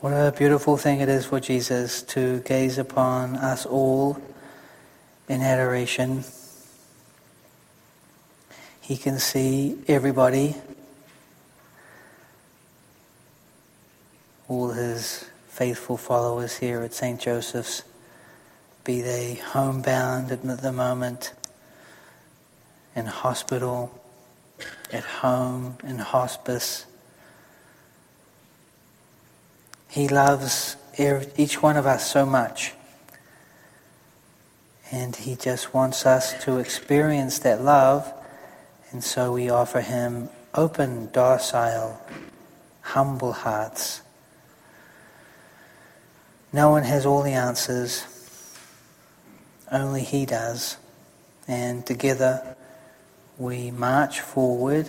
What a beautiful thing it is for Jesus to gaze upon us all in adoration. He can see everybody, all his faithful followers here at St. Joseph's, be they homebound at the moment, in hospital, at home, in hospice. He loves each one of us so much. And he just wants us to experience that love. And so we offer him open, docile, humble hearts. No one has all the answers. Only he does. And together we march forward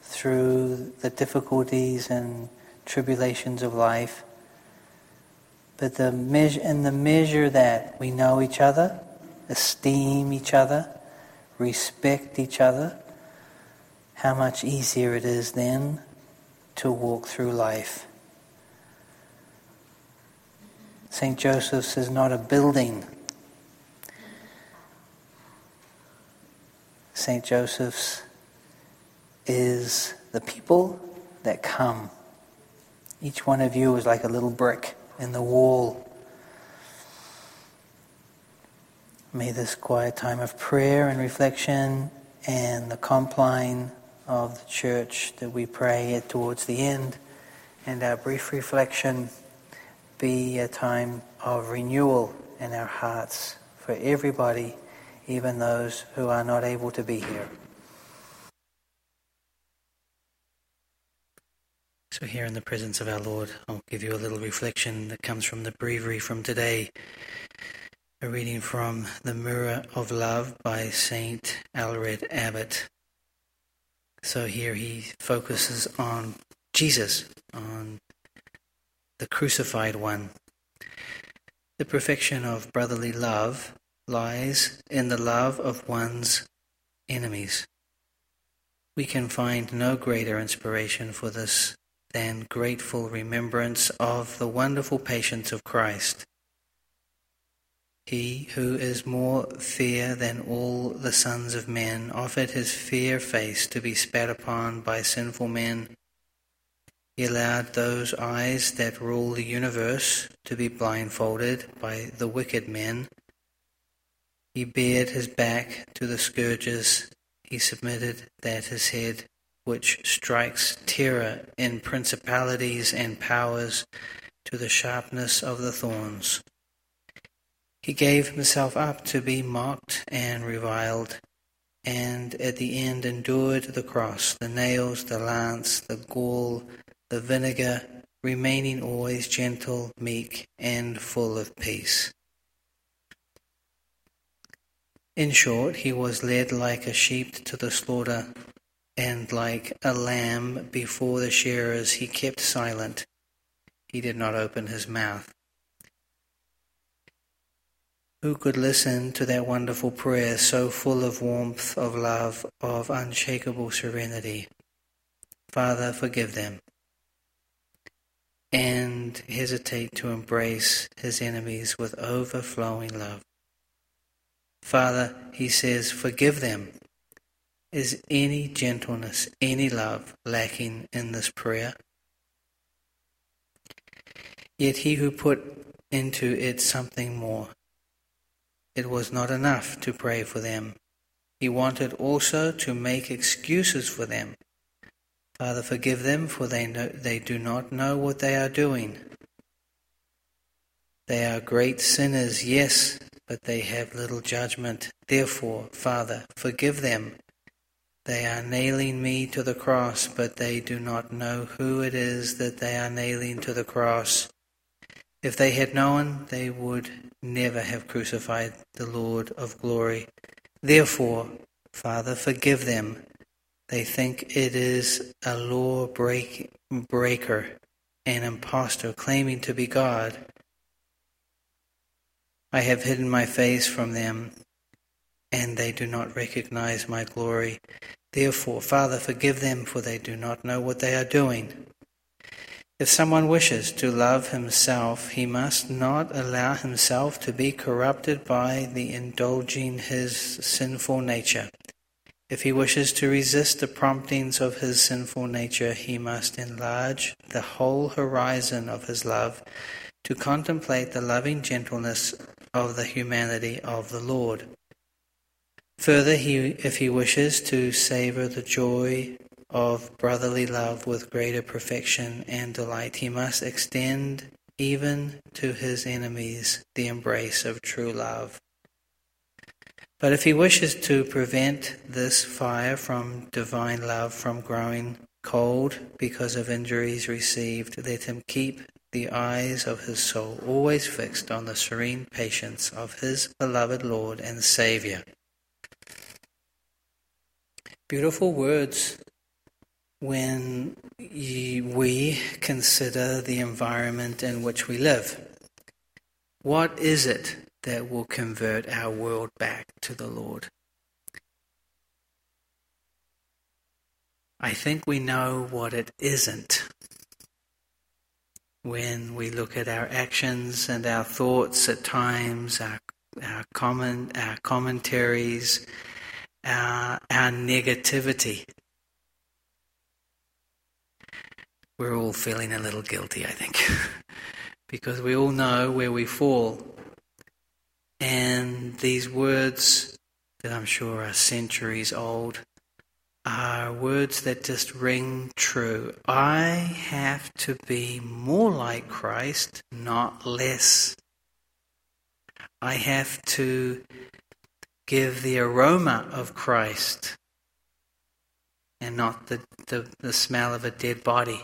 through the difficulties and tribulations of life. But the measure, in the measure that we know each other, esteem each other, respect each other, how much easier it is then to walk through life. St. Joseph's is not a building St. Joseph's is the people that come. Each one of you is like a little brick in the wall. May this quiet time of prayer and reflection and the compline of the church that we pray towards the end and our brief reflection be a time of renewal in our hearts for everybody even those who are not able to be here. So, here in the presence of our Lord, I'll give you a little reflection that comes from the breviary from today. A reading from The Mirror of Love by St. Aelred Abbot. So, here he focuses on Jesus, on the crucified one. The perfection of brotherly love lies in the love of one's enemies. We can find no greater inspiration for this than grateful remembrance of the wonderful patience of Christ. He who is more fair than all the sons of men offered his fair face to be spat upon by sinful men. He allowed those eyes that rule the universe to be blindfolded by the wicked men he bared his back to the scourges. He submitted that his head, which strikes terror in principalities and powers, to the sharpness of the thorns. He gave himself up to be mocked and reviled, and at the end endured the cross, the nails, the lance, the gall, the vinegar, remaining always gentle, meek, and full of peace. In short, he was led like a sheep to the slaughter, and like a lamb before the shearers, he kept silent. He did not open his mouth. Who could listen to that wonderful prayer so full of warmth, of love, of unshakable serenity? Father, forgive them. And hesitate to embrace his enemies with overflowing love. Father, he says, forgive them. Is any gentleness, any love lacking in this prayer? Yet he who put into it something more. It was not enough to pray for them. He wanted also to make excuses for them. Father, forgive them, for they, know, they do not know what they are doing. They are great sinners, yes, but they have little judgment. Therefore, Father, forgive them. They are nailing me to the cross, but they do not know who it is that they are nailing to the cross. If they had known, they would never have crucified the Lord of glory. Therefore, Father, forgive them. They think it is a law break, breaker, an impostor claiming to be God I have hidden my face from them, and they do not recognize my glory. Therefore, Father, forgive them, for they do not know what they are doing. If someone wishes to love himself, he must not allow himself to be corrupted by the indulging his sinful nature. If he wishes to resist the promptings of his sinful nature, he must enlarge the whole horizon of his love to contemplate the loving gentleness of the humanity of the Lord. Further, he, if he wishes to savor the joy of brotherly love with greater perfection and delight, he must extend even to his enemies the embrace of true love. But if he wishes to prevent this fire from divine love from growing cold because of injuries received, let him keep the eyes of his soul always fixed on the serene patience of his beloved Lord and Saviour. Beautiful words when we consider the environment in which we live. What is it that will convert our world back to the Lord? I think we know what it isn't when we look at our actions and our thoughts at times, our, our, comment, our commentaries, our, our negativity. we're all feeling a little guilty, I think, because we all know where we fall. And these words that I'm sure are centuries old are words that just ring true. I have to be more like Christ, not less. I have to give the aroma of Christ and not the, the, the smell of a dead body.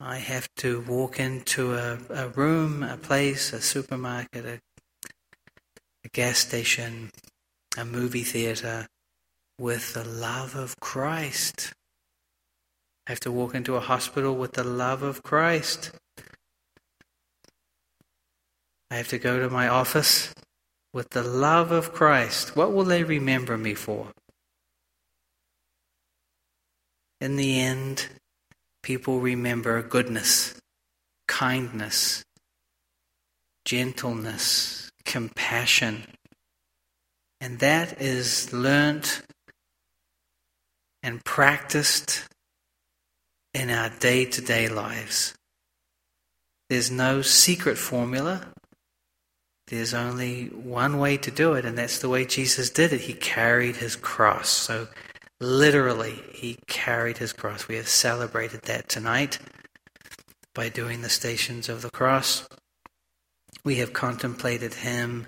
I have to walk into a, a room, a place, a supermarket, a, a gas station, a movie theater with the love of Christ. I have to walk into a hospital with the love of Christ. I have to go to my office with the love of Christ. What will they remember me for? In the end, people remember goodness, kindness, gentleness, compassion. And that is learnt and practiced in our day to day lives. There's no secret formula. There's only one way to do it, and that's the way Jesus did it. He carried his cross. So Literally, he carried his cross. We have celebrated that tonight by doing the stations of the cross. We have contemplated him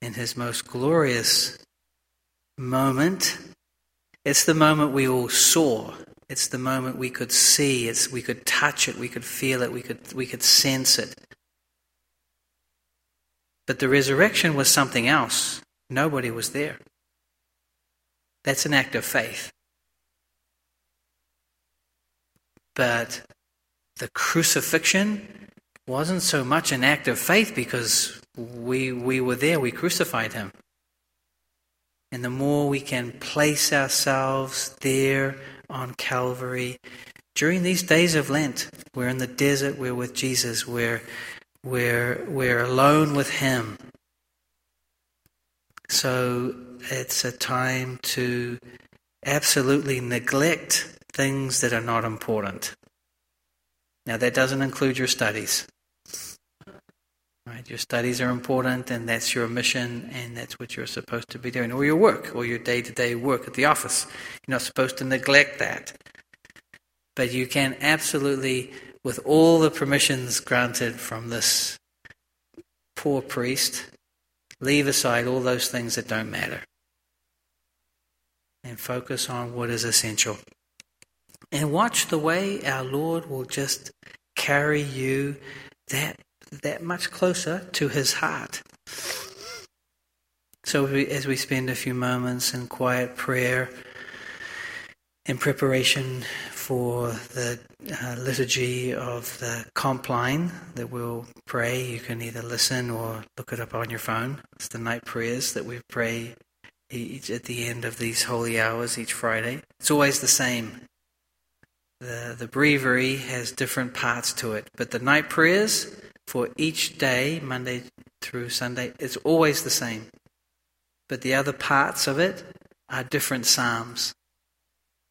in his most glorious moment. It's the moment we all saw. It's the moment we could see. It's, we could touch it. We could feel it. We could, we could sense it. But the resurrection was something else. Nobody was there. That's an act of faith. But the crucifixion wasn't so much an act of faith because we, we were there, we crucified him. And the more we can place ourselves there on Calvary, during these days of Lent, we're in the desert, we're with Jesus, we're, we're, we're alone with Him. So it's a time to absolutely neglect things that are not important. Now, that doesn't include your studies. Right? Your studies are important, and that's your mission, and that's what you're supposed to be doing, or your work, or your day to day work at the office. You're not supposed to neglect that. But you can absolutely, with all the permissions granted from this poor priest, leave aside all those things that don't matter and focus on what is essential. And watch the way our Lord will just carry you that that much closer to his heart. So as we spend a few moments in quiet prayer in preparation for the uh, liturgy of the compline that we'll pray, you can either listen or look it up on your phone. It's the night prayers that we pray each, at the end of these holy hours each Friday. It's always the same. the, the breviary has different parts to it, but the night prayers for each day, Monday through Sunday, it's always the same. But the other parts of it are different psalms.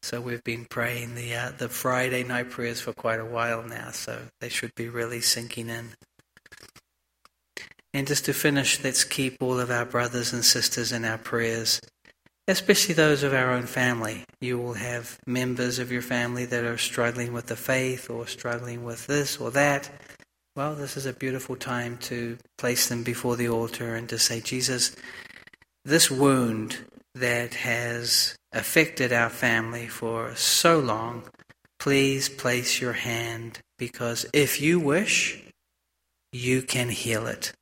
So we've been praying the uh, the Friday night prayers for quite a while now, so they should be really sinking in. And just to finish, let's keep all of our brothers and sisters in our prayers, especially those of our own family. You will have members of your family that are struggling with the faith or struggling with this or that. Well, this is a beautiful time to place them before the altar and to say, Jesus, this wound that has affected our family for so long, please place your hand because if you wish, you can heal it.